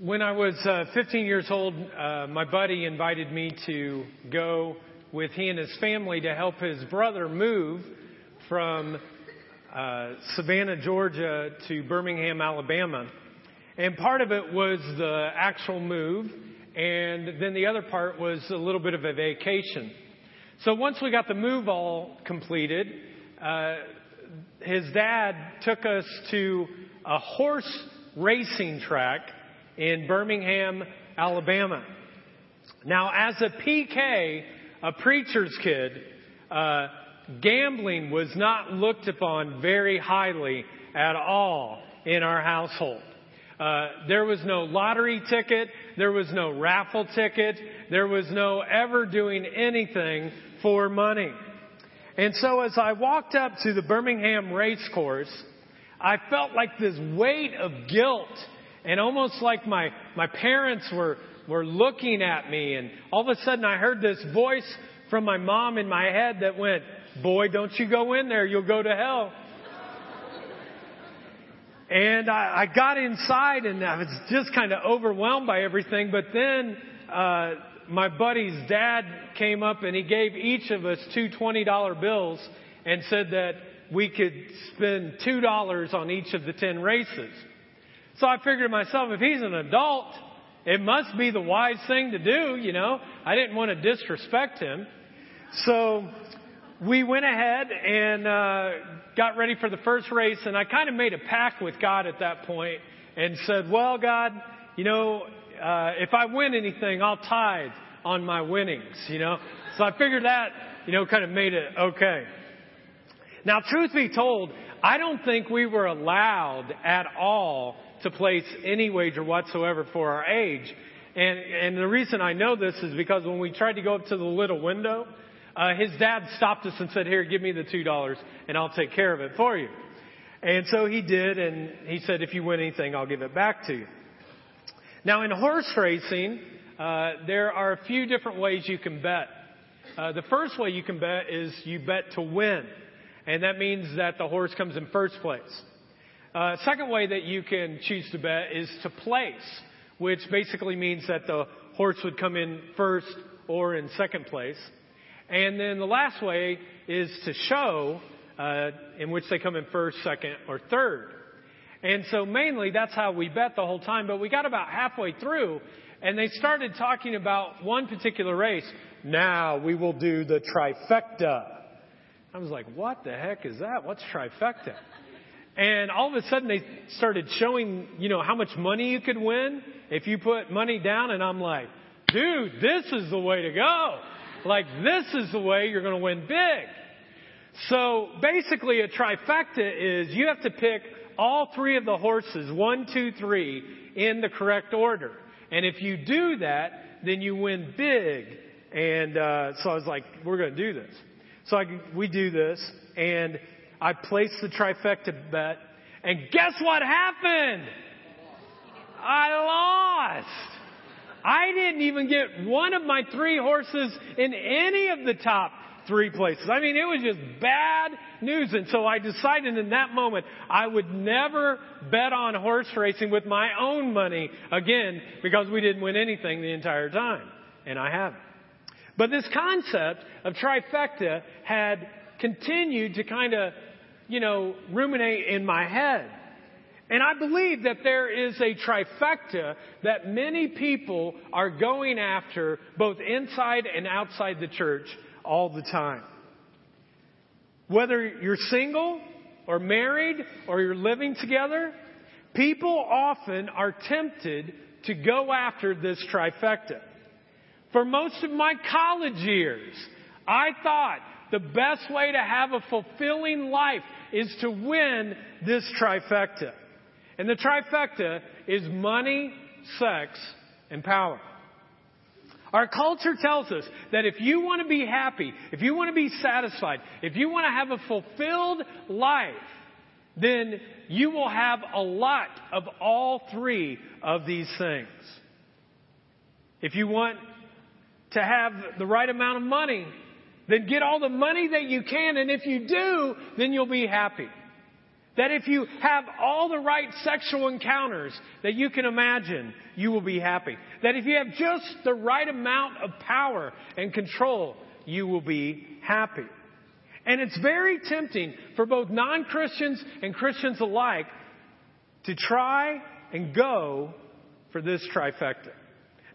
When I was uh, 15 years old, uh, my buddy invited me to go with he and his family to help his brother move from uh, Savannah, Georgia to Birmingham, Alabama. And part of it was the actual move, and then the other part was a little bit of a vacation. So once we got the move all completed, uh, his dad took us to a horse racing track in Birmingham, Alabama. Now, as a PK, a preacher's kid, uh, gambling was not looked upon very highly at all in our household. Uh, there was no lottery ticket. There was no raffle ticket. There was no ever doing anything for money. And so as I walked up to the Birmingham race course, I felt like this weight of guilt and almost like my, my parents were, were looking at me and all of a sudden I heard this voice from my mom in my head that went, boy, don't you go in there, you'll go to hell. And I, I got inside and I was just kind of overwhelmed by everything. But then, uh, my buddy's dad came up and he gave each of us two $20 bills and said that we could spend $2 on each of the 10 races. So I figured to myself, if he's an adult, it must be the wise thing to do, you know. I didn't want to disrespect him. So we went ahead and uh, got ready for the first race, and I kind of made a pact with God at that point and said, Well, God, you know, uh, if I win anything, I'll tithe on my winnings, you know. So I figured that, you know, kind of made it okay. Now, truth be told, I don't think we were allowed at all to place any wager whatsoever for our age. And, and the reason I know this is because when we tried to go up to the little window, uh, his dad stopped us and said, Here, give me the $2 and I'll take care of it for you. And so he did, and he said, If you win anything, I'll give it back to you. Now, in horse racing, uh, there are a few different ways you can bet. Uh, the first way you can bet is you bet to win, and that means that the horse comes in first place. Uh, second way that you can choose to bet is to place, which basically means that the horse would come in first or in second place. And then the last way is to show, uh, in which they come in first, second, or third. And so mainly that's how we bet the whole time. But we got about halfway through, and they started talking about one particular race. Now we will do the trifecta. I was like, what the heck is that? What's trifecta? And all of a sudden they started showing, you know, how much money you could win if you put money down. And I'm like, dude, this is the way to go. Like, this is the way you're going to win big. So basically, a trifecta is you have to pick all three of the horses, one, two, three, in the correct order. And if you do that, then you win big. And uh, so I was like, we're going to do this. So I, we do this, and I placed the trifecta bet, and guess what happened? I lost. I didn't even get one of my three horses in any of the top three places. I mean, it was just bad news. And so I decided in that moment I would never bet on horse racing with my own money again because we didn't win anything the entire time. And I haven't. But this concept of trifecta had continued to kind of, you know, ruminate in my head. And I believe that there is a trifecta that many people are going after both inside and outside the church all the time. Whether you're single or married or you're living together, people often are tempted to go after this trifecta. For most of my college years, I thought the best way to have a fulfilling life is to win this trifecta. And the trifecta is money, sex, and power. Our culture tells us that if you want to be happy, if you want to be satisfied, if you want to have a fulfilled life, then you will have a lot of all three of these things. If you want to have the right amount of money, then get all the money that you can, and if you do, then you'll be happy. That if you have all the right sexual encounters that you can imagine, you will be happy. That if you have just the right amount of power and control, you will be happy. And it's very tempting for both non-Christians and Christians alike to try and go for this trifecta.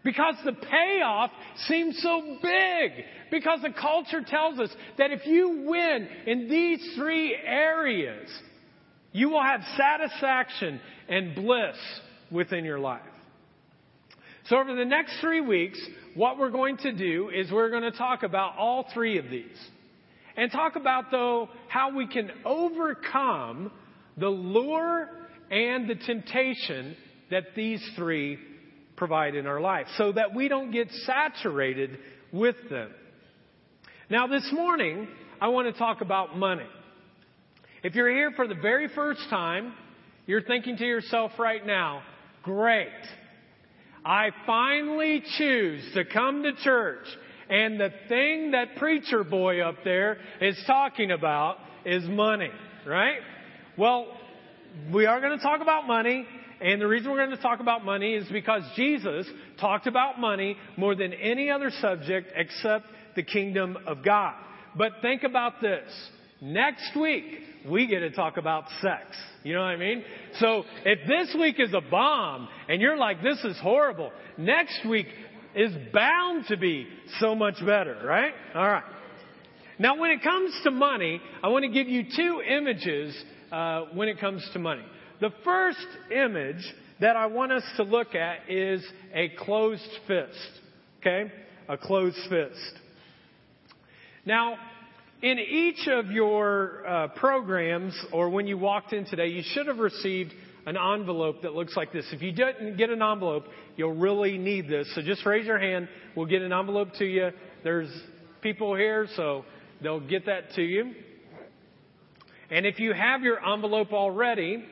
Because the payoff seems so big. Because the culture tells us that if you win in these three areas, you will have satisfaction and bliss within your life. So over the next three weeks, what we're going to do is we're going to talk about all three of these. And talk about, though, how we can overcome the lure and the temptation that these three provide in our life so that we don't get saturated with them. Now, this morning, I want to talk about money. If you're here for the very first time, you're thinking to yourself right now, great. I finally choose to come to church and the thing that preacher boy up there is talking about is money, right? Well, we are going to talk about money. And the reason we're going to talk about money is because Jesus talked about money more than any other subject except the kingdom of God. But think about this. Next week, we get to talk about sex. You know what I mean? So if this week is a bomb and you're like, this is horrible, next week is bound to be so much better, right? Alright. Now when it comes to money, I want to give you two images uh, when it comes to money. The first image that I want us to look at is a closed fist. Okay? A closed fist. Now, in each of your uh, programs, or when you walked in today, you should have received an envelope that looks like this. If you didn't get an envelope, you'll really need this. So just raise your hand. We'll get an envelope to you. There's people here, so they'll get that to you. And if you have your envelope already,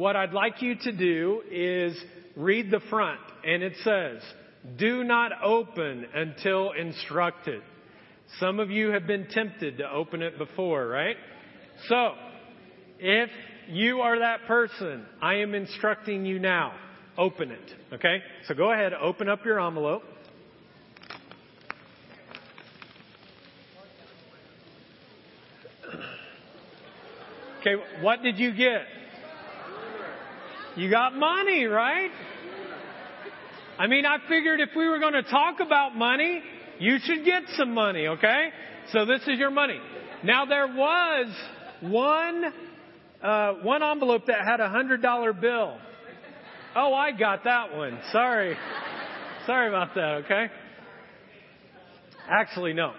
what I'd like you to do is read the front. And it says, do not open until instructed. Some of you have been tempted to open it before, right? So, if you are that person, I am instructing you now. Open it. Okay? So go ahead, open up your envelope. Okay, what did you get? You got money, right? I mean, I figured if we were going to talk about money, you should get some money, okay? So this is your money. Now there was one, uh, one envelope that had a hundred dollar bill. Oh, I got that one. Sorry. Sorry about that, okay? Actually, no.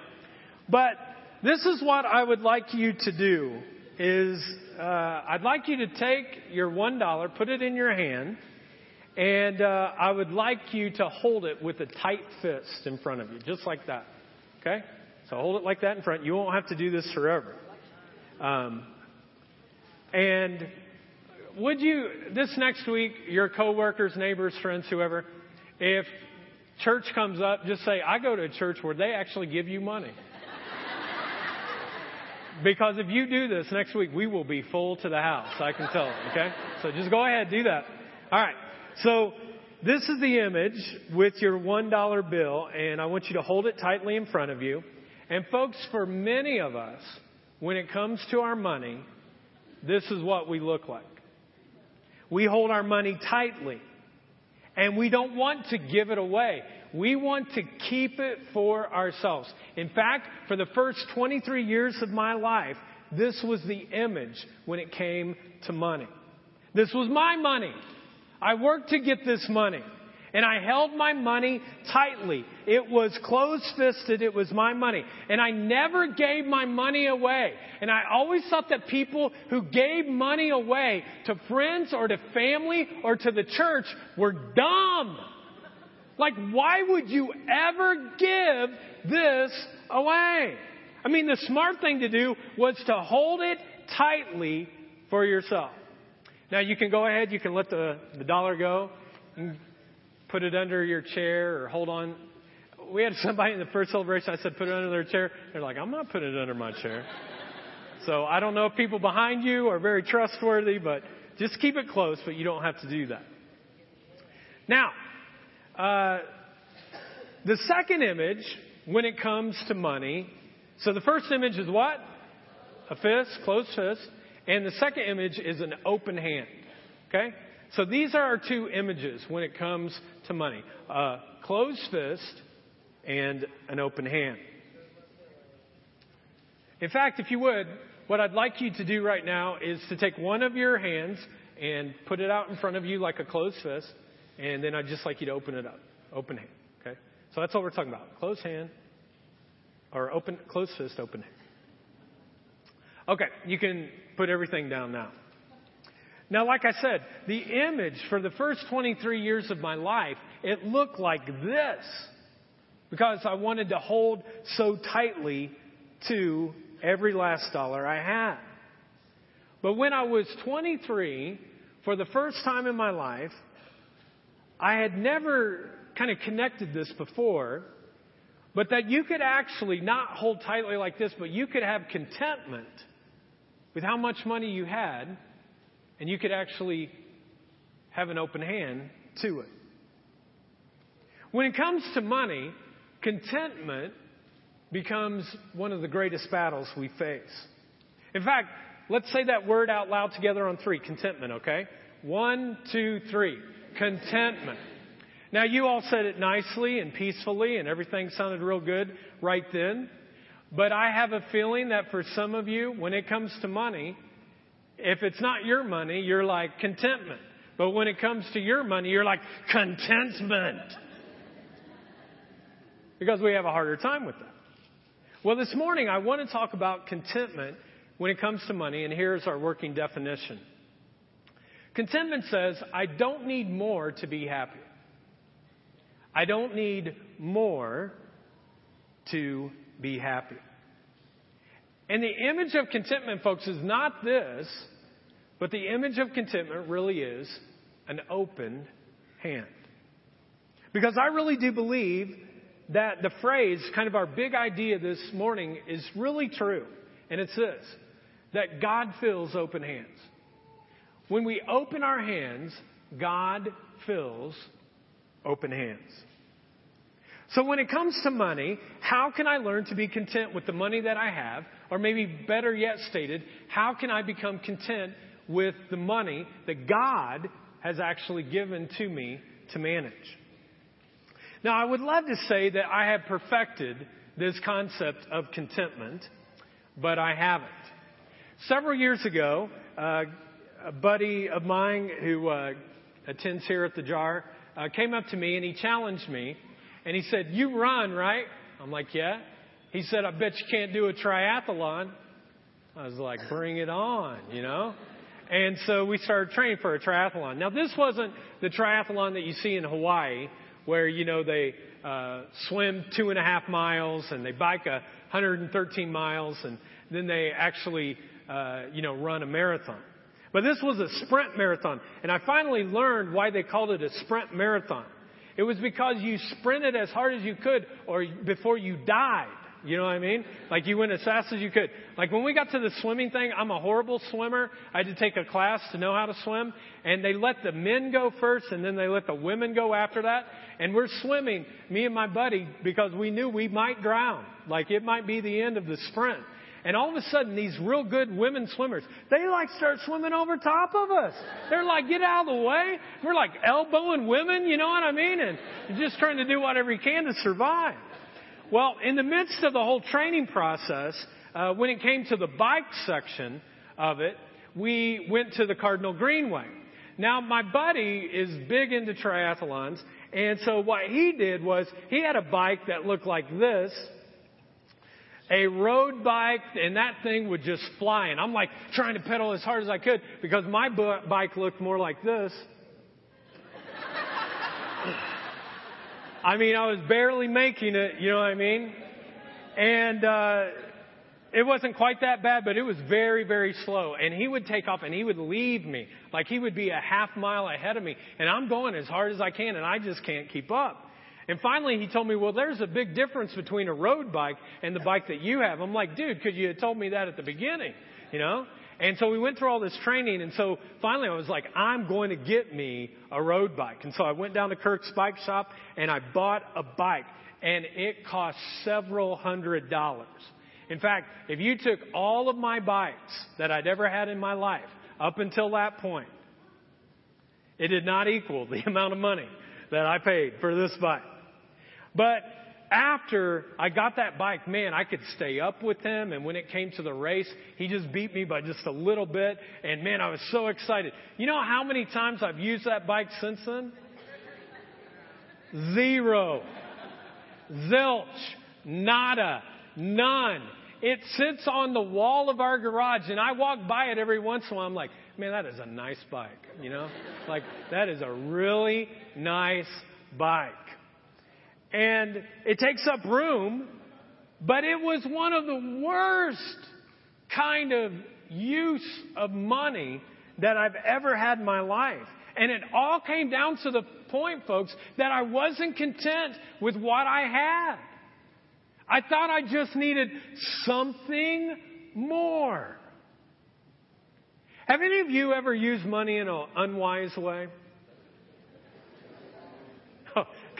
But this is what I would like you to do is, uh, I'd like you to take your one dollar, put it in your hand, and uh, I would like you to hold it with a tight fist in front of you, just like that. Okay? So hold it like that in front. You won't have to do this forever. Um, and would you, this next week, your coworkers, neighbors, friends, whoever, if church comes up, just say, I go to a church where they actually give you money. Because if you do this next week, we will be full to the house. I can tell. Okay? So just go ahead, do that. All right. So this is the image with your $1 bill, and I want you to hold it tightly in front of you. And folks, for many of us, when it comes to our money, this is what we look like. We hold our money tightly, and we don't want to give it away. We want to keep it for ourselves. In fact, for the first 23 years of my life, this was the image when it came to money. This was my money. I worked to get this money. And I held my money tightly. It was closed fisted. It was my money. And I never gave my money away. And I always thought that people who gave money away to friends or to family or to the church were dumb. Like, why would you ever give this away? I mean, the smart thing to do was to hold it tightly for yourself. Now you can go ahead, you can let the, the dollar go, and put it under your chair or hold on. We had somebody in the first celebration, I said, put it under their chair. They're like, I'm not putting it under my chair. So I don't know if people behind you are very trustworthy, but just keep it close, but you don't have to do that. Now, uh, the second image, when it comes to money, so the first image is what? A fist, closed fist. And the second image is an open hand. Okay? So these are our two images when it comes to money. A closed fist and an open hand. In fact, if you would, what I'd like you to do right now is to take one of your hands and put it out in front of you like a closed fist, and then I'd just like you to open it up. Open hand. Okay? So that's what we're talking about. Closed hand, or open, closed fist, open hand. Okay, you can put everything down now. Now, like I said, the image for the first 23 years of my life, it looked like this because I wanted to hold so tightly to every last dollar I had. But when I was 23, for the first time in my life, I had never kind of connected this before, but that you could actually not hold tightly like this, but you could have contentment with how much money you had, and you could actually have an open hand to it. When it comes to money, contentment becomes one of the greatest battles we face. In fact, let's say that word out loud together on three contentment, okay? One, two, three. Contentment. Now, you all said it nicely and peacefully, and everything sounded real good right then. But I have a feeling that for some of you, when it comes to money, if it's not your money, you're like contentment. But when it comes to your money, you're like contentment. Because we have a harder time with that. Well, this morning I want to talk about contentment when it comes to money, and here's our working definition. Contentment says, I don't need more to be happy. I don't need more to be happy. And the image of contentment, folks, is not this, but the image of contentment really is an open hand. Because I really do believe that the phrase, kind of our big idea this morning, is really true. And it's this that God fills open hands. When we open our hands, God fills open hands. So when it comes to money, how can I learn to be content with the money that I have? Or maybe better yet stated, how can I become content with the money that God has actually given to me to manage? Now, I would love to say that I have perfected this concept of contentment, but I haven't. Several years ago, uh, a buddy of mine who uh, attends here at the Jar uh, came up to me and he challenged me and he said, You run, right? I'm like, Yeah. He said, I bet you can't do a triathlon. I was like, Bring it on, you know? And so we started training for a triathlon. Now, this wasn't the triathlon that you see in Hawaii, where, you know, they uh, swim two and a half miles and they bike a 113 miles and then they actually, uh, you know, run a marathon. But this was a sprint marathon. And I finally learned why they called it a sprint marathon. It was because you sprinted as hard as you could or before you died. You know what I mean? Like you went as fast as you could. Like when we got to the swimming thing, I'm a horrible swimmer. I had to take a class to know how to swim. And they let the men go first and then they let the women go after that. And we're swimming, me and my buddy, because we knew we might drown. Like it might be the end of the sprint. And all of a sudden, these real good women swimmers, they like start swimming over top of us. They're like, get out of the way. We're like elbowing women, you know what I mean? And just trying to do whatever you can to survive. Well, in the midst of the whole training process, uh, when it came to the bike section of it, we went to the Cardinal Greenway. Now, my buddy is big into triathlons, and so what he did was he had a bike that looked like this, a road bike, and that thing would just fly. And I'm like trying to pedal as hard as I could because my bike looked more like this. I mean, I was barely making it, you know what I mean? And, uh, it wasn't quite that bad, but it was very, very slow. And he would take off and he would leave me. Like he would be a half mile ahead of me. And I'm going as hard as I can and I just can't keep up. And finally, he told me, well, there's a big difference between a road bike and the bike that you have. I'm like, dude, could you have told me that at the beginning? you know? And so we went through all this training, and so finally I was like, I'm going to get me a road bike. And so I went down to Kirk's bike shop and I bought a bike, and it cost several hundred dollars. In fact, if you took all of my bikes that I'd ever had in my life up until that point, it did not equal the amount of money that I paid for this bike. But after I got that bike, man, I could stay up with him. And when it came to the race, he just beat me by just a little bit. And man, I was so excited. You know how many times I've used that bike since then? Zero. Zilch. Nada. None. It sits on the wall of our garage and I walk by it every once in a while. I'm like, man, that is a nice bike, you know? Like, that is a really nice bike and it takes up room, but it was one of the worst kind of use of money that I've ever had in my life. And it all came down to the point, folks, that I wasn't content with what I had. I thought I just needed something more. Have any of you ever used money in an unwise way?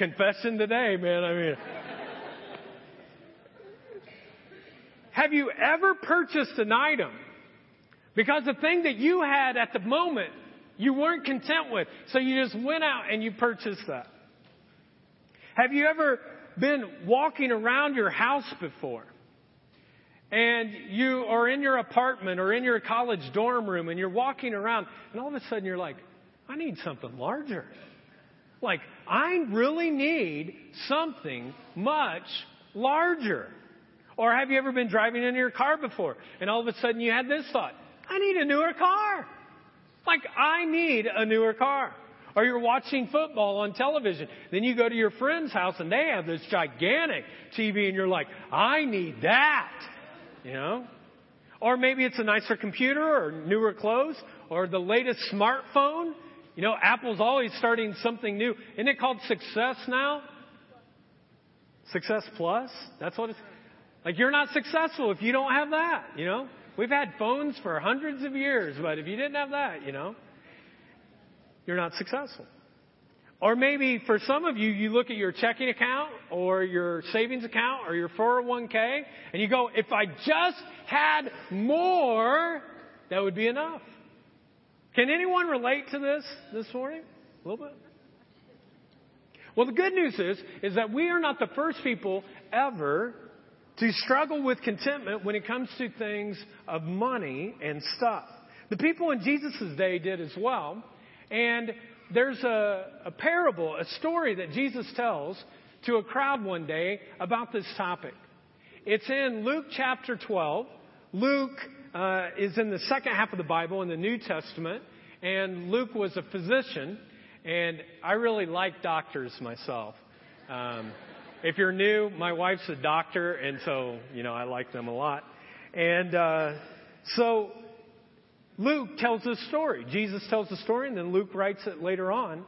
Confession today, man. I mean, have you ever purchased an item because the thing that you had at the moment you weren't content with, so you just went out and you purchased that? Have you ever been walking around your house before? And you are in your apartment or in your college dorm room and you're walking around and all of a sudden you're like, I need something larger. Like, I really need something much larger. Or have you ever been driving in your car before and all of a sudden you had this thought, I need a newer car. Like, I need a newer car. Or you're watching football on television. Then you go to your friend's house and they have this gigantic TV and you're like, I need that. You know? Or maybe it's a nicer computer or newer clothes or the latest smartphone you know, Apple's always starting something new. Isn't it called Success now? Success Plus? That's what it's like. You're not successful if you don't have that, you know? We've had phones for hundreds of years, but if you didn't have that, you know, you're not successful. Or maybe for some of you, you look at your checking account or your savings account or your 401k and you go, if I just had more, that would be enough. Can anyone relate to this this morning? A little bit? Well, the good news is, is that we are not the first people ever to struggle with contentment when it comes to things of money and stuff. The people in Jesus' day did as well. And there's a, a parable, a story that Jesus tells to a crowd one day about this topic. It's in Luke chapter 12. Luke uh, is in the second half of the Bible in the New Testament, and Luke was a physician, and I really like doctors myself. Um, if you're new, my wife's a doctor, and so you know I like them a lot. And uh, so Luke tells this story. Jesus tells the story, and then Luke writes it later on.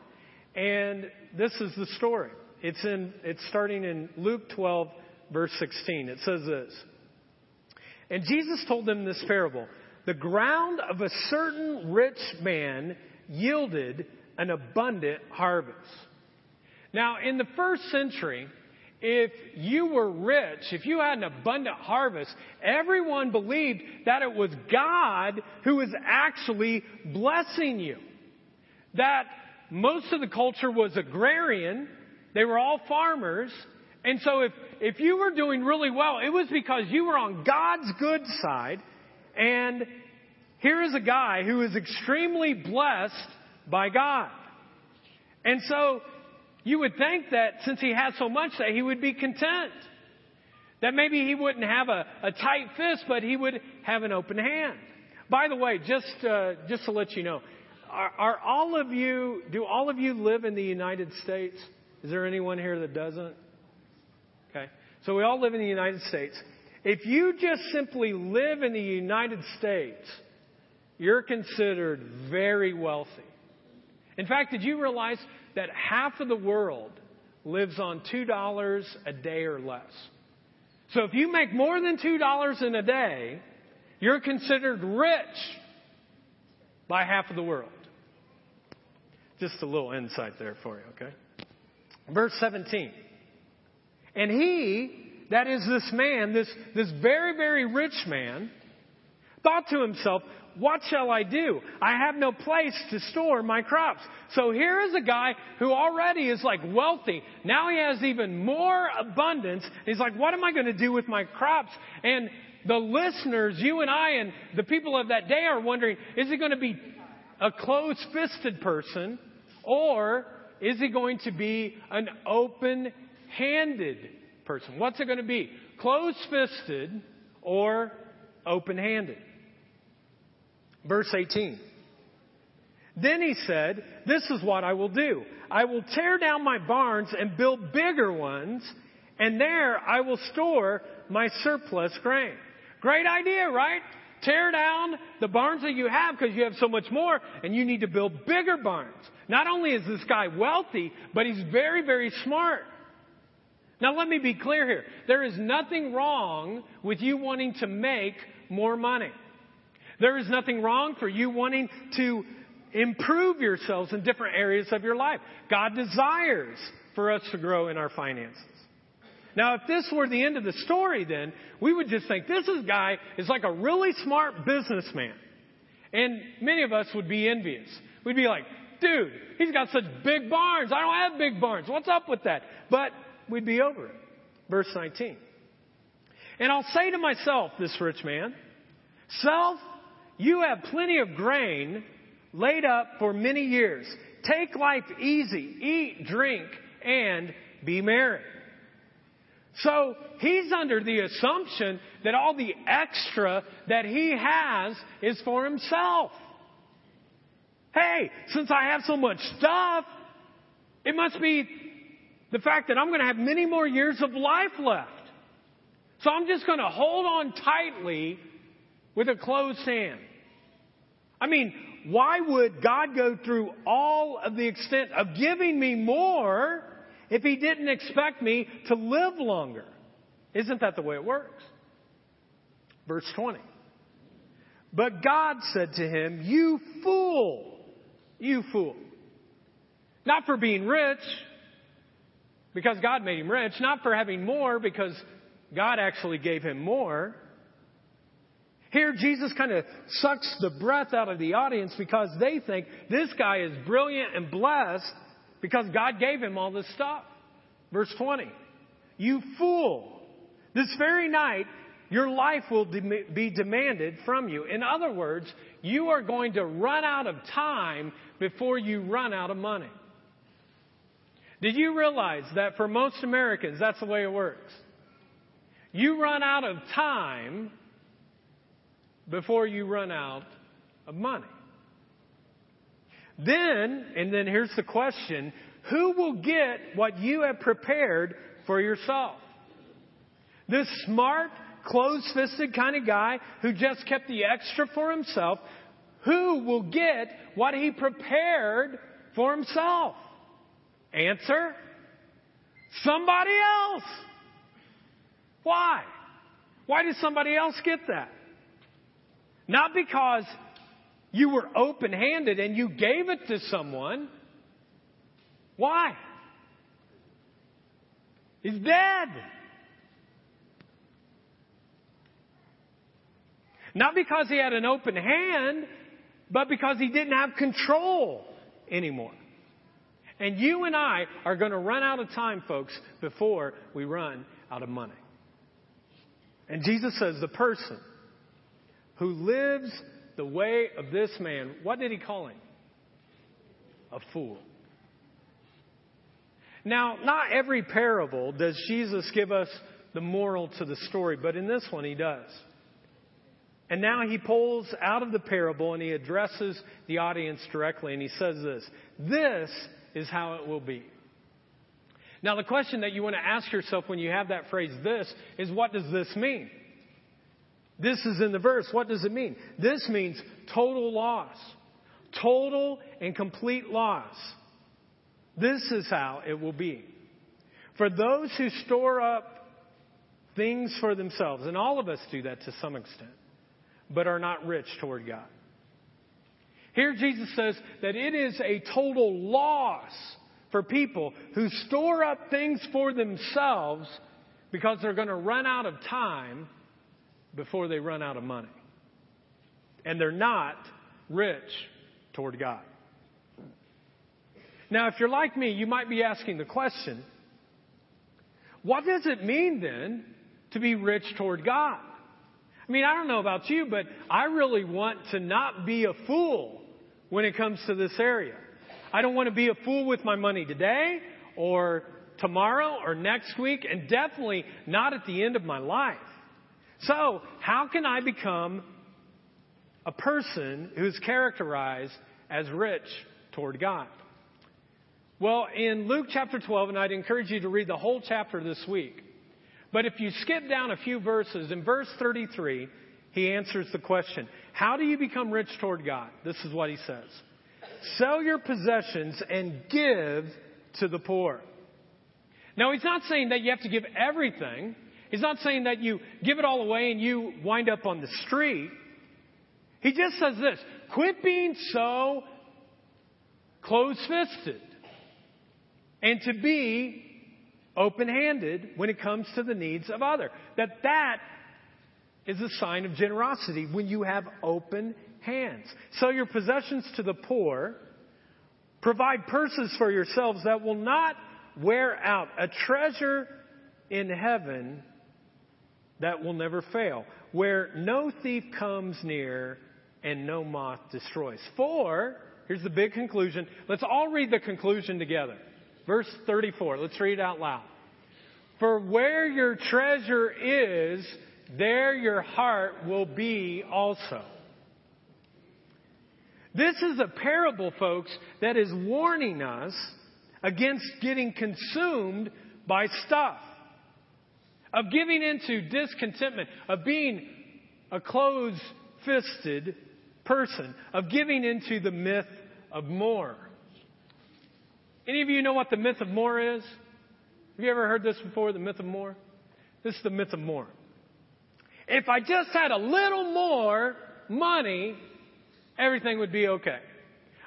And this is the story. It's in. It's starting in Luke 12, verse 16. It says this. And Jesus told them this parable. The ground of a certain rich man yielded an abundant harvest. Now, in the first century, if you were rich, if you had an abundant harvest, everyone believed that it was God who was actually blessing you. That most of the culture was agrarian. They were all farmers. And so if, if you were doing really well, it was because you were on God's good side. And here is a guy who is extremely blessed by God. And so you would think that since he has so much that he would be content. That maybe he wouldn't have a, a tight fist, but he would have an open hand. By the way, just uh, just to let you know, are, are all of you do all of you live in the United States? Is there anyone here that doesn't? So we all live in the United States. If you just simply live in the United States, you're considered very wealthy. In fact, did you realize that half of the world lives on $2 a day or less? So if you make more than $2 in a day, you're considered rich by half of the world. Just a little insight there for you, okay? Verse 17. And he, that is this man, this, this very, very rich man, thought to himself, what shall I do? I have no place to store my crops. So here is a guy who already is like wealthy. Now he has even more abundance. He's like, what am I going to do with my crops? And the listeners, you and I and the people of that day are wondering, is he going to be a close fisted person or is he going to be an open-handed person? What's it going to be? Close fisted or open-handed? Verse 18. Then he said, This is what I will do. I will tear down my barns and build bigger ones, and there I will store my surplus grain. Great idea, right? Tear down the barns that you have because you have so much more, and you need to build bigger barns. Not only is this guy wealthy, but he's very, very smart. Now let me be clear here. There is nothing wrong with you wanting to make more money. There is nothing wrong for you wanting to improve yourselves in different areas of your life. God desires for us to grow in our finances. Now, if this were the end of the story, then we would just think this is guy is like a really smart businessman. And many of us would be envious. We'd be like, dude, he's got such big barns. I don't have big barns. What's up with that? But we'd be over it. Verse 19. And I'll say to myself, this rich man, self, you have plenty of grain laid up for many years. Take life easy, eat, drink, and be merry. So he's under the assumption that all the extra that he has is for himself. Hey, since I have so much stuff, it must be the fact that I'm going to have many more years of life left. So I'm just going to hold on tightly with a closed hand. I mean, why would God go through all of the extent of giving me more if He didn't expect me to live longer? Isn't that the way it works? Verse 20. But God said to him, You fool! You fool. Not for being rich, because God made him rich, not for having more, because God actually gave him more. Here, Jesus kind of sucks the breath out of the audience because they think this guy is brilliant and blessed because God gave him all this stuff. Verse 20. You fool. This very night, your life will be demanded from you. In other words, you are going to run out of time before you run out of money. Did you realize that for most Americans, that's the way it works? You run out of time before you run out of money. Then, and then here's the question, who will get what you have prepared for yourself? This smart, closed-fisted kind of guy who just kept the extra for himself, who will get what he prepared for himself? Answer? Somebody else. Why? Why did somebody else get that? Not because you were open handed and you gave it to someone. Why? He's dead. Not because he had an open hand, but because he didn't have control anymore. And you and I are going to run out of time, folks, before we run out of money. And Jesus says the person who lives the way of this man, what did he call him? A fool. Now, not every parable does Jesus give us the moral to the story, but in this one he does. And now he pulls out of the parable and he addresses the audience directly and he says this This is how it will be. Now, the question that you want to ask yourself when you have that phrase, this, is what does this mean? This is in the verse. What does it mean? This means total loss. Total and complete loss. This is how it will be. For those who store up things for themselves, and all of us do that to some extent, but are not rich toward God. Here Jesus says that it is a total loss for people who store up things for themselves because they're going to run out of time before they run out of money. And they're not rich toward God. Now, if you're like me, you might be asking the question what does it mean then to be rich toward God? I mean, I don't know about you, but I really want to not be a fool when it comes to this area. I don't want to be a fool with my money today or tomorrow or next week, and definitely not at the end of my life. So, how can I become a person who's characterized as rich toward God? Well, in Luke chapter 12, and I'd encourage you to read the whole chapter this week, but if you skip down a few verses, in verse 33, he answers the question How do you become rich toward God? This is what he says Sell your possessions and give to the poor. Now, he's not saying that you have to give everything. He's not saying that you give it all away and you wind up on the street. He just says this quit being so close fisted and to be open handed when it comes to the needs of others. That that is a sign of generosity when you have open hands. Sell your possessions to the poor. Provide purses for yourselves that will not wear out. A treasure in heaven that will never fail, where no thief comes near and no moth destroys. For, here's the big conclusion. Let's all read the conclusion together. Verse 34. Let's read it out loud. For where your treasure is, there your heart will be also. This is a parable, folks, that is warning us against getting consumed by stuff, of giving into discontentment, of being a closed fisted person, of giving into the myth of more. Any of you know what the myth of more is? Have you ever heard this before, the myth of more? This is the myth of more. If I just had a little more money, everything would be okay.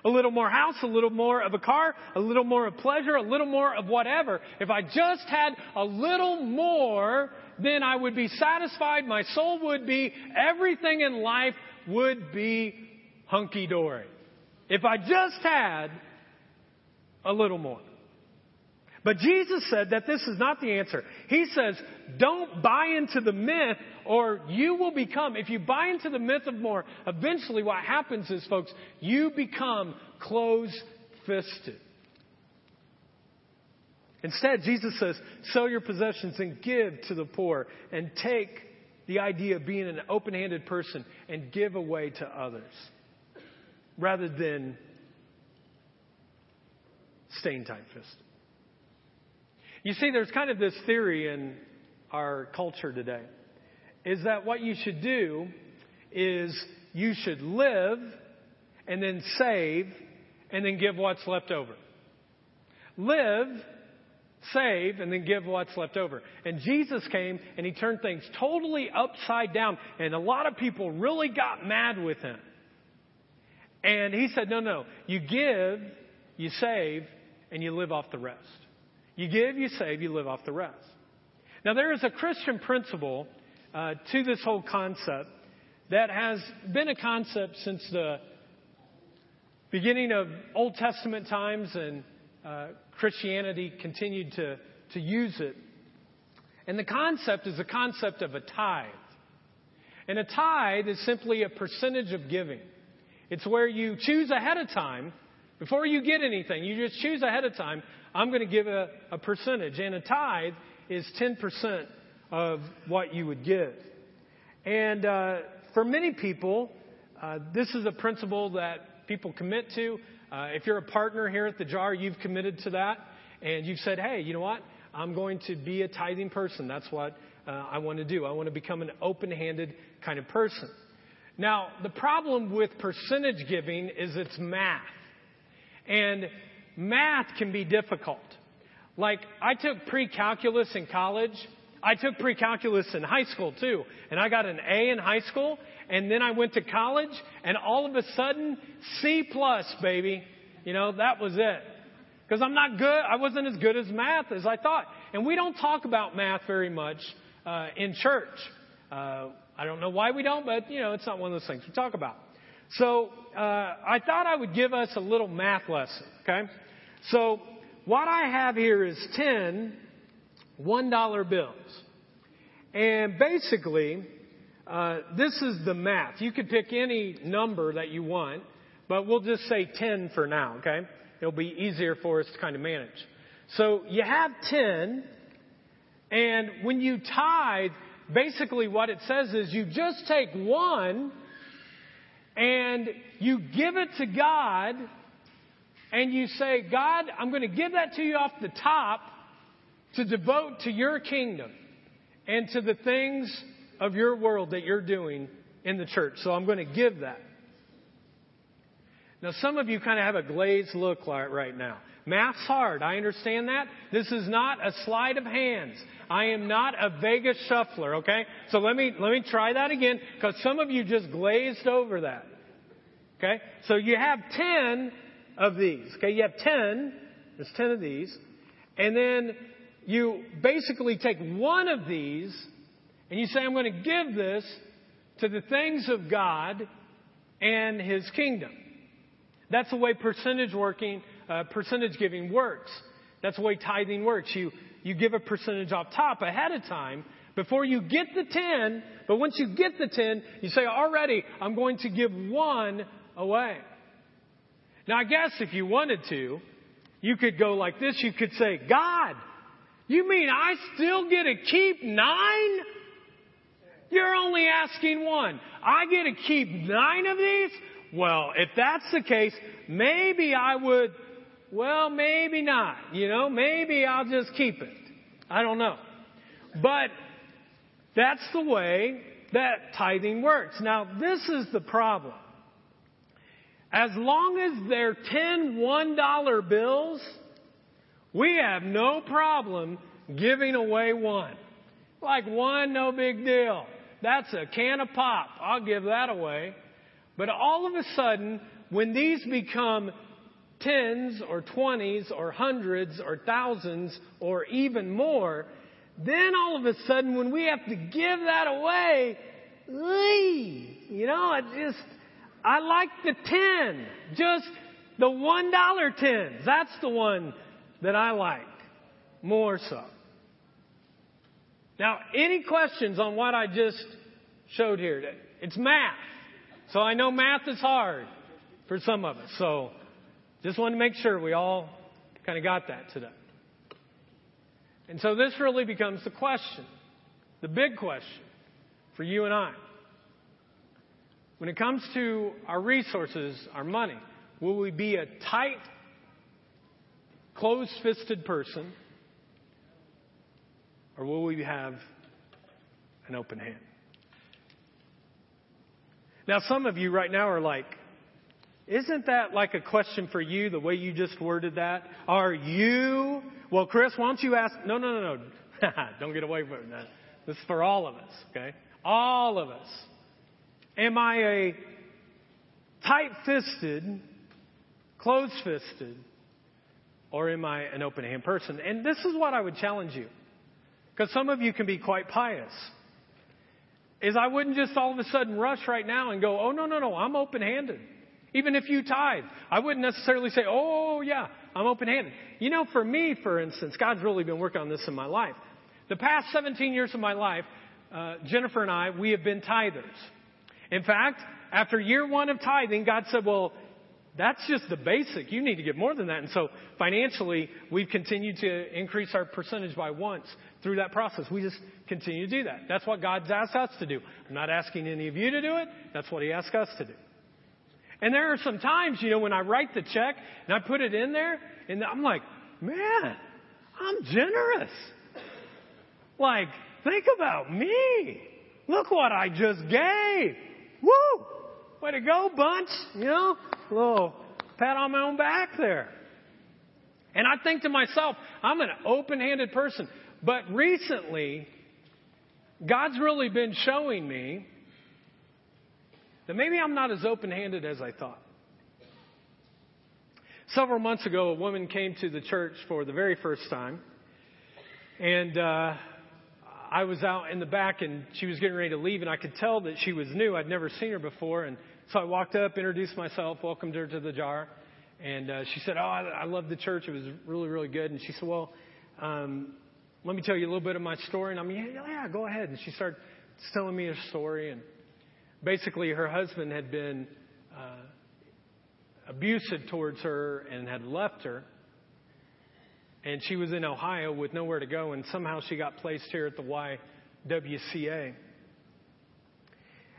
A little more house, a little more of a car, a little more of pleasure, a little more of whatever. If I just had a little more, then I would be satisfied, my soul would be, everything in life would be hunky dory. If I just had a little more. But Jesus said that this is not the answer. He says, don't buy into the myth or you will become, if you buy into the myth of more, eventually what happens is, folks, you become close fisted. Instead, Jesus says, sell your possessions and give to the poor and take the idea of being an open handed person and give away to others rather than staying tight fisted. You see, there's kind of this theory in our culture today is that what you should do is you should live and then save and then give what's left over. Live, save, and then give what's left over. And Jesus came and he turned things totally upside down, and a lot of people really got mad with him. And he said, No, no, you give, you save, and you live off the rest. You give, you save, you live off the rest. Now, there is a Christian principle uh, to this whole concept that has been a concept since the beginning of Old Testament times, and uh, Christianity continued to, to use it. And the concept is the concept of a tithe. And a tithe is simply a percentage of giving. It's where you choose ahead of time, before you get anything, you just choose ahead of time I'm going to give a, a percentage. And a tithe is 10% of what you would give. And uh, for many people, uh, this is a principle that people commit to. Uh, if you're a partner here at the jar, you've committed to that. And you've said, hey, you know what? I'm going to be a tithing person. That's what uh, I want to do. I want to become an open handed kind of person. Now, the problem with percentage giving is it's math. And math can be difficult. Like, I took pre-calculus in college. I took pre-calculus in high school too. And I got an A in high school. and then I went to college, and all of a sudden, C plus, baby. You know, that was it. Because I'm not good, I wasn't as good as math as I thought. And we don't talk about math very much uh, in church. Uh, I don't know why we don't, but, you know, it's not one of those things we talk about. So uh, I thought I would give us a little math lesson, okay? So what I have here is 10 $1 bills. And basically, uh, this is the math. You could pick any number that you want, but we'll just say 10 for now, okay? It'll be easier for us to kind of manage. So you have 10, and when you tithe, basically what it says is you just take one and you give it to God and you say, God, I'm going to give that to you off the top to devote to your kingdom and to the things of your world that you're doing in the church. So I'm going to give that. Now, some of you kind of have a glazed look right now. Math's hard. I understand that. This is not a sleight of hands. I am not a Vegas shuffler, okay? So let me, let me try that again, because some of you just glazed over that. Okay? So you have 10 of these. Okay? You have 10. There's 10 of these. And then you basically take one of these and you say, I'm going to give this to the things of God and His kingdom. That's the way percentage working, uh, percentage giving works. That's the way tithing works. You, you give a percentage off top ahead of time before you get the 10, but once you get the 10, you say, already, I'm going to give one away. Now I guess if you wanted to, you could go like this. You could say, God, you mean I still get to keep nine? You're only asking one. I get to keep nine of these? Well, if that's the case, maybe I would, well, maybe not. You know, maybe I'll just keep it. I don't know. But that's the way that tithing works. Now, this is the problem. As long as they're 10 $1 bills, we have no problem giving away one. Like one, no big deal. That's a can of pop. I'll give that away. But all of a sudden, when these become tens or twenties or hundreds or thousands or even more, then all of a sudden when we have to give that away, you know, it just, I like the ten. Just the one dollar tens. That's the one that I like more so. Now, any questions on what I just showed here? It's math. So I know math is hard for some of us. So just want to make sure we all kind of got that today. And so this really becomes the question, the big question for you and I. When it comes to our resources, our money, will we be a tight, closed fisted person? Or will we have an open hand? Now, some of you right now are like, isn't that like a question for you, the way you just worded that? Are you, well, Chris, why don't you ask, no, no, no, no, don't get away from that. This is for all of us, okay? All of us. Am I a tight fisted, close fisted, or am I an open hand person? And this is what I would challenge you. Because some of you can be quite pious. Is I wouldn't just all of a sudden rush right now and go, oh, no, no, no, I'm open handed. Even if you tithe, I wouldn't necessarily say, oh, yeah, I'm open handed. You know, for me, for instance, God's really been working on this in my life. The past 17 years of my life, uh, Jennifer and I, we have been tithers. In fact, after year one of tithing, God said, well, that's just the basic. You need to get more than that. And so financially, we've continued to increase our percentage by once through that process. We just continue to do that. That's what God's asked us to do. I'm not asking any of you to do it. That's what He asked us to do. And there are some times, you know, when I write the check and I put it in there and I'm like, man, I'm generous. Like, think about me. Look what I just gave. Woo! Way to go, bunch. You know, a little pat on my own back there. And I think to myself, I'm an open-handed person. But recently, God's really been showing me that maybe I'm not as open handed as I thought. Several months ago, a woman came to the church for the very first time, and uh, I was out in the back, and she was getting ready to leave, and I could tell that she was new. I'd never seen her before, and so I walked up, introduced myself, welcomed her to the jar, and uh, she said, "Oh, I, I love the church. It was really, really good." And she said, "Well, um, let me tell you a little bit of my story." And I'm, "Yeah, yeah, go ahead." And she started telling me a story, and basically, her husband had been uh, abusive towards her and had left her. And she was in Ohio with nowhere to go, and somehow she got placed here at the YWCA.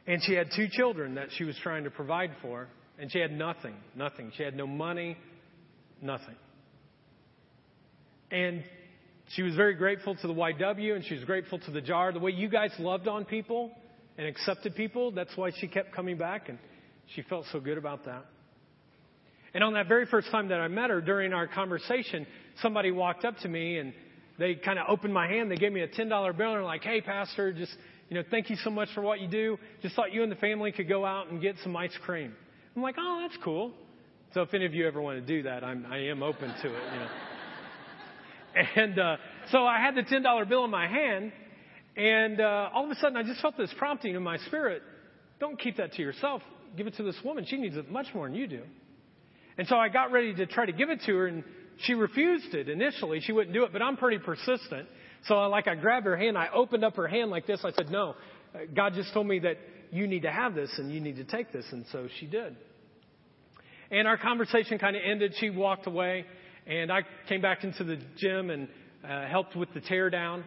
And she had two children that she was trying to provide for, and she had nothing, nothing. She had no money, nothing. And she was very grateful to the YW, and she was grateful to the jar. The way you guys loved on people and accepted people, that's why she kept coming back, and she felt so good about that. And on that very first time that I met her, during our conversation, somebody walked up to me and they kind of opened my hand. They gave me a $10 bill and like, hey, Pastor, just you know, thank you so much for what you do. Just thought you and the family could go out and get some ice cream. I'm like, oh, that's cool. So if any of you ever want to do that, I'm, I am open to it, you know. And uh, so I had the $10 bill in my hand, and uh, all of a sudden I just felt this prompting in my spirit don't keep that to yourself. Give it to this woman. She needs it much more than you do. And so I got ready to try to give it to her, and she refused it initially. She wouldn't do it, but I'm pretty persistent. So, I, like, I grabbed her hand, I opened up her hand like this. I said, No, God just told me that you need to have this and you need to take this. And so she did. And our conversation kind of ended. She walked away, and I came back into the gym and uh, helped with the tear down.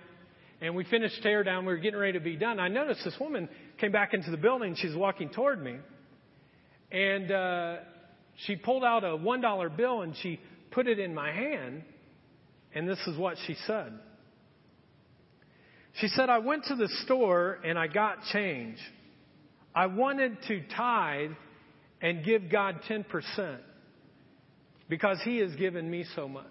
And we finished tear down. We were getting ready to be done. I noticed this woman came back into the building. She's walking toward me. And uh, she pulled out a $1 bill and she put it in my hand. And this is what she said. She said, I went to the store and I got change. I wanted to tithe and give God 10% because He has given me so much.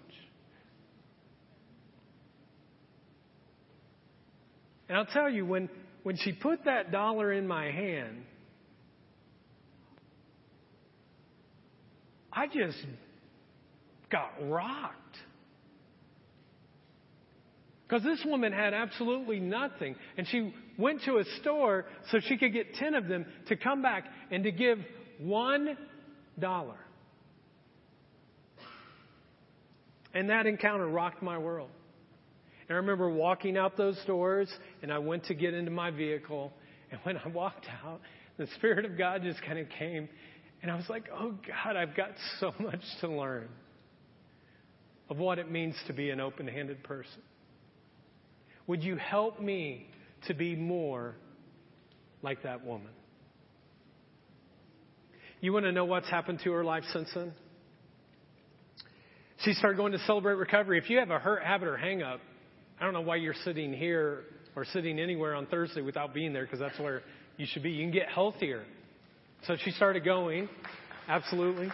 And I'll tell you, when, when she put that dollar in my hand, I just got rocked. Because this woman had absolutely nothing. And she went to a store so she could get 10 of them to come back and to give $1. And that encounter rocked my world. And I remember walking out those doors and I went to get into my vehicle. And when I walked out, the Spirit of God just kind of came. And I was like, oh God, I've got so much to learn of what it means to be an open handed person. Would you help me to be more like that woman? You want to know what's happened to her life since then? She started going to celebrate recovery. If you have a hurt habit or hang up, I don't know why you're sitting here or sitting anywhere on Thursday without being there because that's where you should be. You can get healthier. So she started going. Absolutely.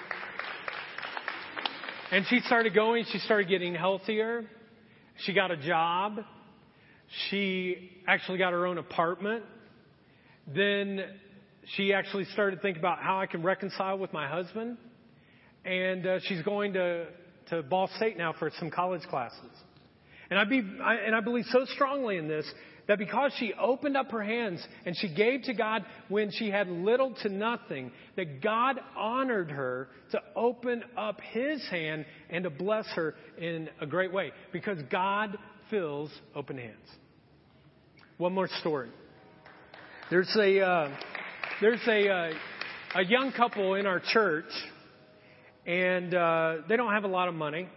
And she started going. She started getting healthier. She got a job. She actually got her own apartment. Then she actually started thinking about how I can reconcile with my husband. And uh, she's going to, to Ball State now for some college classes. And I, be, I, and I believe so strongly in this that because she opened up her hands and she gave to God when she had little to nothing, that God honored her to open up His hand and to bless her in a great way because God fills open hands. One more story. There's a uh, there's a uh, a young couple in our church, and uh, they don't have a lot of money,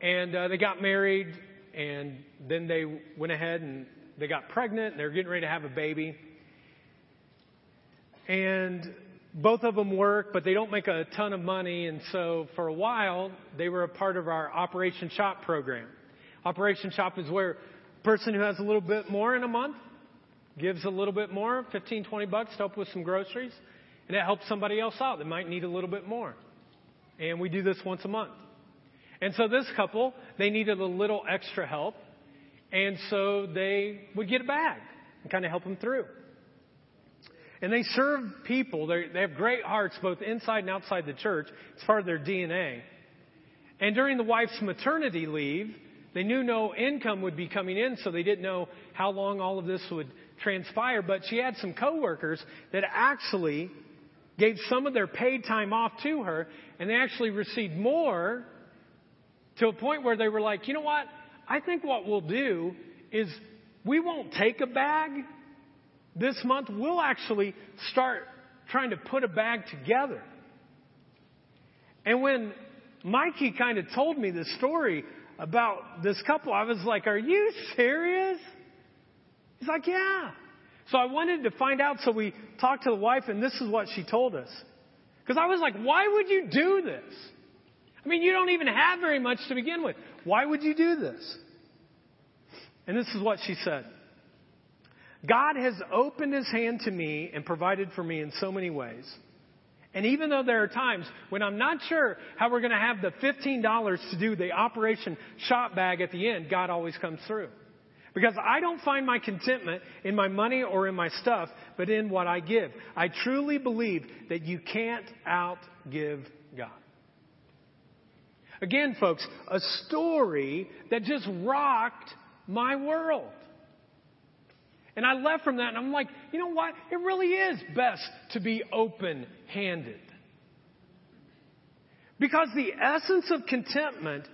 and uh, they got married, and then they went ahead and they got pregnant. They're getting ready to have a baby, and both of them work, but they don't make a ton of money, and so for a while they were a part of our Operation Shop program. Operation Shop is where a person who has a little bit more in a month gives a little bit more, 15, 20 bucks to help with some groceries, and it helps somebody else out that might need a little bit more. And we do this once a month. And so this couple, they needed a little extra help, and so they would get a bag and kind of help them through. and they serve people. They're, they have great hearts both inside and outside the church. It's part of their DNA. And during the wife's maternity leave, they knew no income would be coming in, so they didn't know how long all of this would transpire. But she had some coworkers that actually gave some of their paid time off to her, and they actually received more to a point where they were like, you know what? I think what we'll do is we won't take a bag this month. We'll actually start trying to put a bag together. And when Mikey kind of told me the story about this couple, I was like, Are you serious? He's like, Yeah. So I wanted to find out, so we talked to the wife, and this is what she told us. Because I was like, Why would you do this? I mean, you don't even have very much to begin with. Why would you do this? And this is what she said God has opened his hand to me and provided for me in so many ways. And even though there are times when I'm not sure how we're going to have the $15 to do the operation shop bag at the end, God always comes through. Because I don't find my contentment in my money or in my stuff, but in what I give. I truly believe that you can't outgive God. Again, folks, a story that just rocked my world. And I left from that and I'm like, you know what? It really is best to be open handed. Because the essence of contentment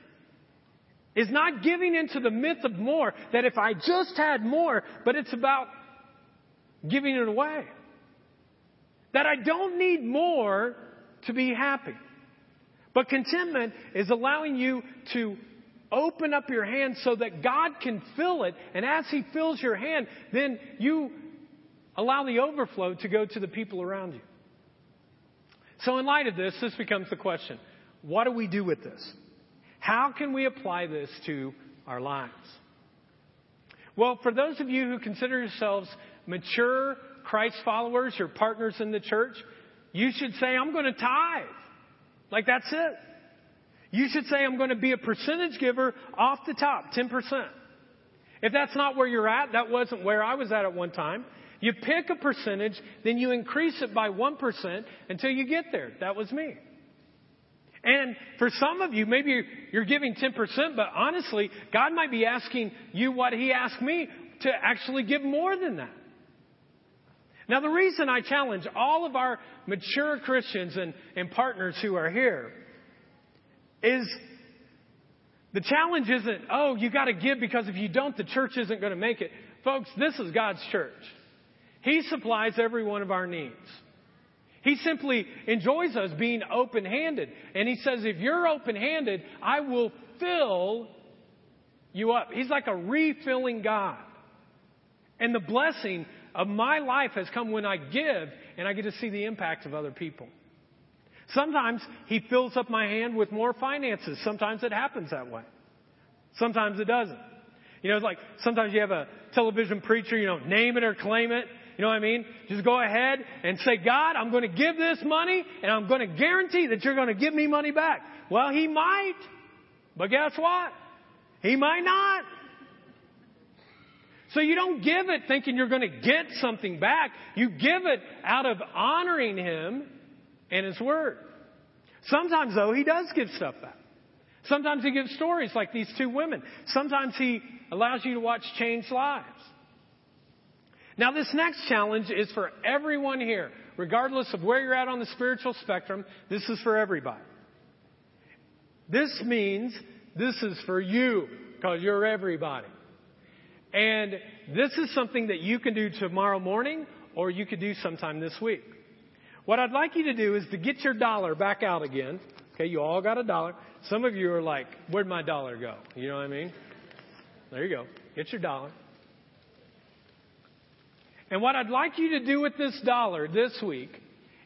is not giving into the myth of more, that if I just had more, but it's about giving it away. That I don't need more to be happy. But contentment is allowing you to open up your hand so that God can fill it. And as He fills your hand, then you allow the overflow to go to the people around you. So, in light of this, this becomes the question what do we do with this? How can we apply this to our lives? Well, for those of you who consider yourselves mature Christ followers or partners in the church, you should say, I'm going to tithe. Like that's it. You should say, I'm going to be a percentage giver off the top, 10%. If that's not where you're at, that wasn't where I was at at one time. You pick a percentage, then you increase it by 1% until you get there. That was me. And for some of you, maybe you're giving 10%, but honestly, God might be asking you what He asked me to actually give more than that. Now, the reason I challenge all of our mature Christians and, and partners who are here is the challenge isn't, oh, you got to give because if you don't, the church isn't going to make it. Folks, this is God's church. He supplies every one of our needs. He simply enjoys us being open handed. And He says, if you're open handed, I will fill you up. He's like a refilling God. And the blessing of my life has come when I give and I get to see the impact of other people. Sometimes He fills up my hand with more finances. Sometimes it happens that way. Sometimes it doesn't. You know, it's like sometimes you have a television preacher, you know, name it or claim it. You know what I mean? Just go ahead and say, God, I'm going to give this money and I'm going to guarantee that you're going to give me money back. Well, He might. But guess what? He might not. So you don't give it thinking you're going to get something back. You give it out of honoring Him and His Word. Sometimes, though, He does give stuff back. Sometimes He gives stories like these two women. Sometimes He allows you to watch changed lives. Now, this next challenge is for everyone here, regardless of where you're at on the spiritual spectrum. This is for everybody. This means this is for you, because you're everybody. And this is something that you can do tomorrow morning, or you could do sometime this week. What I'd like you to do is to get your dollar back out again. Okay, you all got a dollar. Some of you are like, where'd my dollar go? You know what I mean? There you go. Get your dollar. And what I'd like you to do with this dollar this week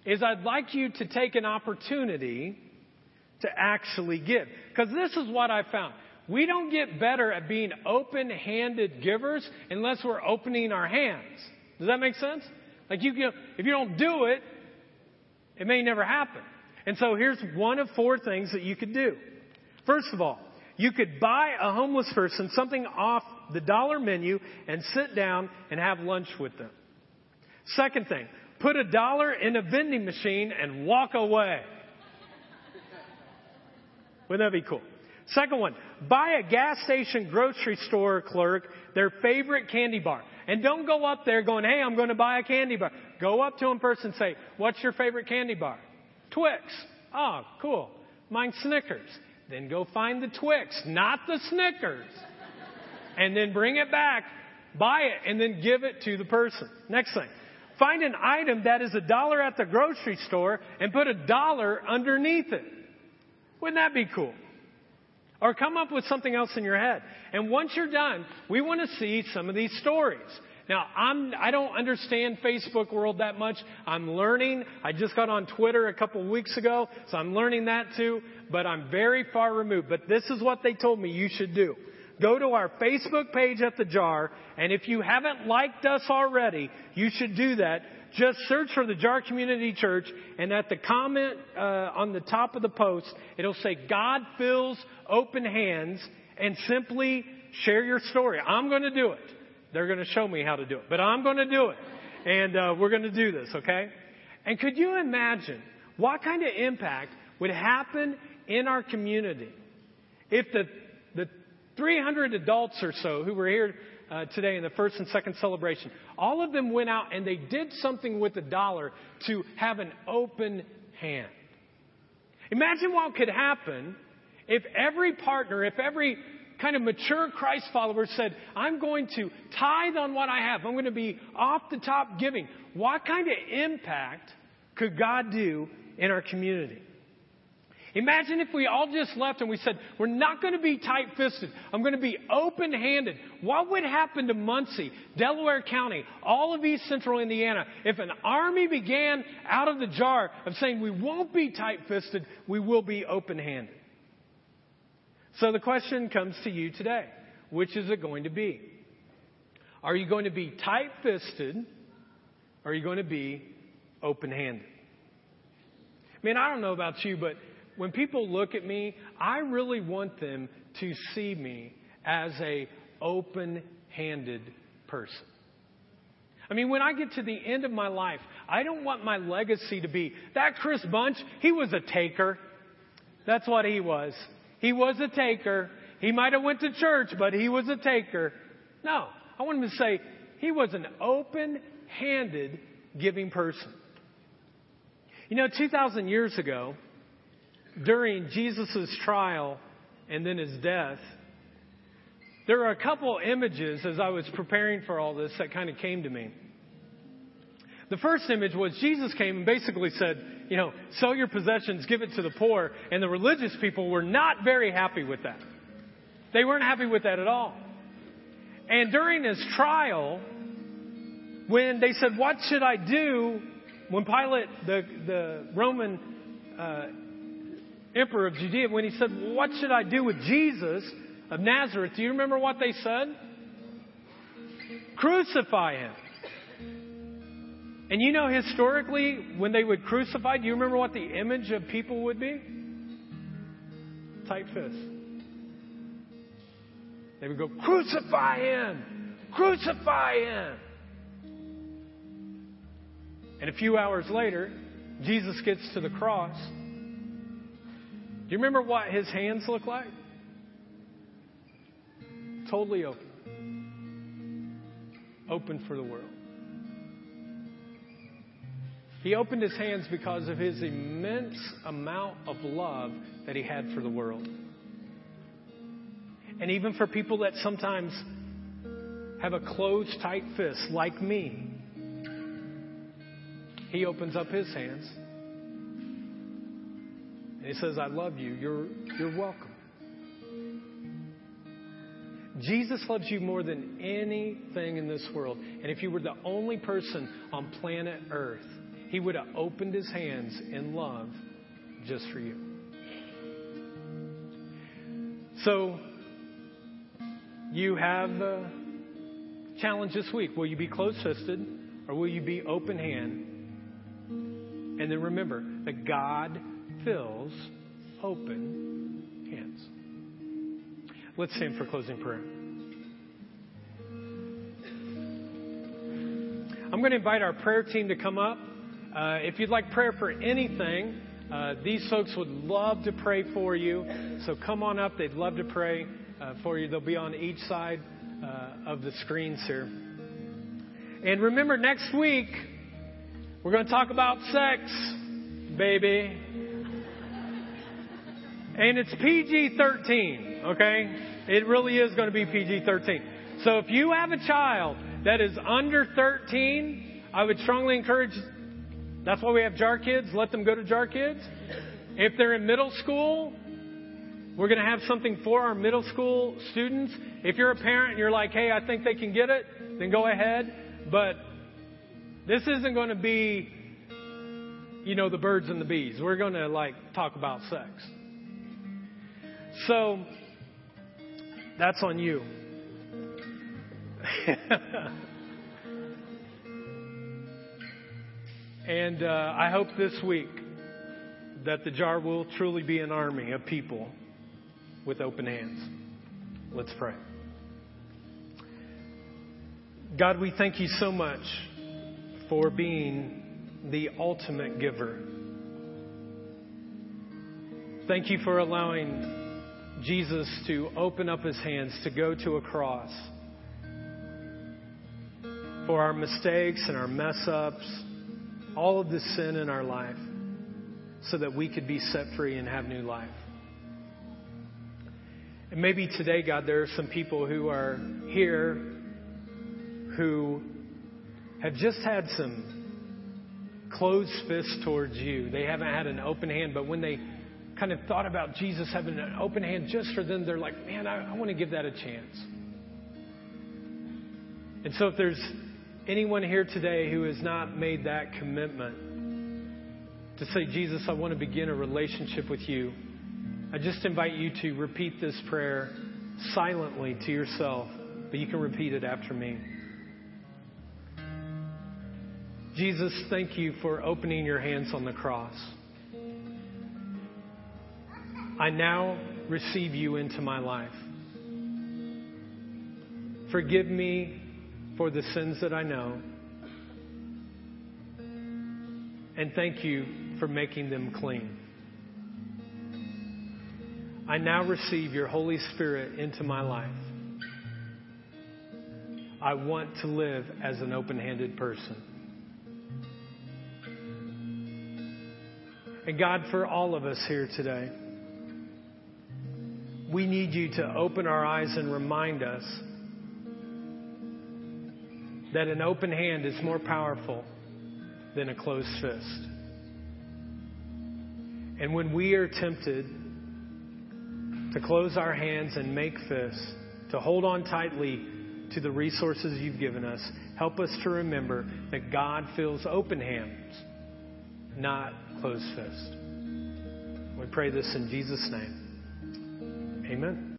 is I'd like you to take an opportunity to actually give. Because this is what I found. We don't get better at being open handed givers unless we're opening our hands. Does that make sense? Like you, if you don't do it, it may never happen. And so here's one of four things that you could do. First of all, you could buy a homeless person something off the dollar menu and sit down and have lunch with them. Second thing, put a dollar in a vending machine and walk away. Wouldn't that be cool? Second one, buy a gas station grocery store clerk their favorite candy bar. And don't go up there going, hey, I'm going to buy a candy bar. Go up to them first and say, what's your favorite candy bar? Twix. Oh, cool. Mine's Snickers. Then go find the Twix, not the Snickers. And then bring it back, buy it, and then give it to the person. Next thing. Find an item that is a dollar at the grocery store and put a dollar underneath it. Wouldn't that be cool? Or come up with something else in your head. And once you're done, we want to see some of these stories. Now, I'm, I don't understand Facebook world that much. I'm learning. I just got on Twitter a couple of weeks ago, so I'm learning that too, but I'm very far removed. But this is what they told me you should do. Go to our Facebook page at the jar, and if you haven't liked us already, you should do that. Just search for the Jar Community Church, and at the comment uh, on the top of the post, it'll say God fills open hands, and simply share your story. I'm going to do it. They're going to show me how to do it, but I'm going to do it. And uh, we're going to do this, okay? And could you imagine what kind of impact would happen in our community if the, the 300 adults or so who were here uh, today in the first and second celebration, all of them went out and they did something with a dollar to have an open hand. Imagine what could happen if every partner, if every kind of mature Christ follower said, I'm going to tithe on what I have. I'm going to be off the top giving. What kind of impact could God do in our community? Imagine if we all just left and we said, we're not going to be tight fisted. I'm going to be open handed. What would happen to Muncie, Delaware County, all of East Central Indiana if an army began out of the jar of saying we won't be tight fisted, we will be open handed? So the question comes to you today. Which is it going to be? Are you going to be tight fisted? Are you going to be open handed? I mean, I don't know about you, but when people look at me, I really want them to see me as a open-handed person. I mean, when I get to the end of my life, I don't want my legacy to be that Chris Bunch, he was a taker. That's what he was. He was a taker. He might have went to church, but he was a taker. No, I want him to say he was an open-handed giving person. You know, 2,000 years ago, during Jesus' trial and then his death, there are a couple images as I was preparing for all this that kind of came to me. The first image was Jesus came and basically said, you know, sell your possessions, give it to the poor. And the religious people were not very happy with that. They weren't happy with that at all. And during his trial, when they said, What should I do? When Pilate, the, the Roman uh, emperor of Judea, when he said, What should I do with Jesus of Nazareth? Do you remember what they said? Crucify him. And you know, historically, when they would crucify, do you remember what the image of people would be? Tight fist. They would go, Crucify him! Crucify him! And a few hours later, Jesus gets to the cross do you remember what his hands look like? Totally open. Open for the world. He opened his hands because of his immense amount of love that he had for the world. And even for people that sometimes have a closed, tight fist, like me, he opens up his hands and he says, I love you. You're, you're welcome. Jesus loves you more than anything in this world. And if you were the only person on planet Earth, he would have opened his hands in love just for you. So, you have a challenge this week. Will you be close fisted or will you be open hand? And then remember that God fills open hands. Let's stand for closing prayer. I'm going to invite our prayer team to come up. Uh, if you'd like prayer for anything, uh, these folks would love to pray for you. So come on up. They'd love to pray uh, for you. They'll be on each side uh, of the screens here. And remember, next week, we're going to talk about sex, baby. And it's PG 13, okay? It really is going to be PG 13. So if you have a child that is under 13, I would strongly encourage that's why we have jar kids. Let them go to jar kids. If they're in middle school, we're going to have something for our middle school students. If you're a parent and you're like, hey, I think they can get it, then go ahead. But this isn't going to be, you know, the birds and the bees. We're going to like talk about sex. So that's on you. and uh, I hope this week that the jar will truly be an army of people with open hands. Let's pray. God, we thank you so much for being the ultimate giver. Thank you for allowing Jesus to open up his hands to go to a cross for our mistakes and our mess ups, all of the sin in our life, so that we could be set free and have new life. And maybe today, God, there are some people who are here who have just had some closed fists towards you. They haven't had an open hand, but when they kind of thought about Jesus having an open hand just for them, they're like, man, I, I want to give that a chance. And so if there's anyone here today who has not made that commitment to say, Jesus, I want to begin a relationship with you, I just invite you to repeat this prayer silently to yourself, but you can repeat it after me. Jesus, thank you for opening your hands on the cross. I now receive you into my life. Forgive me for the sins that I know. And thank you for making them clean. I now receive your Holy Spirit into my life. I want to live as an open handed person. And God, for all of us here today, we need you to open our eyes and remind us that an open hand is more powerful than a closed fist. And when we are tempted to close our hands and make fists, to hold on tightly to the resources you've given us, help us to remember that God fills open hands, not closed fists. We pray this in Jesus' name. Amen.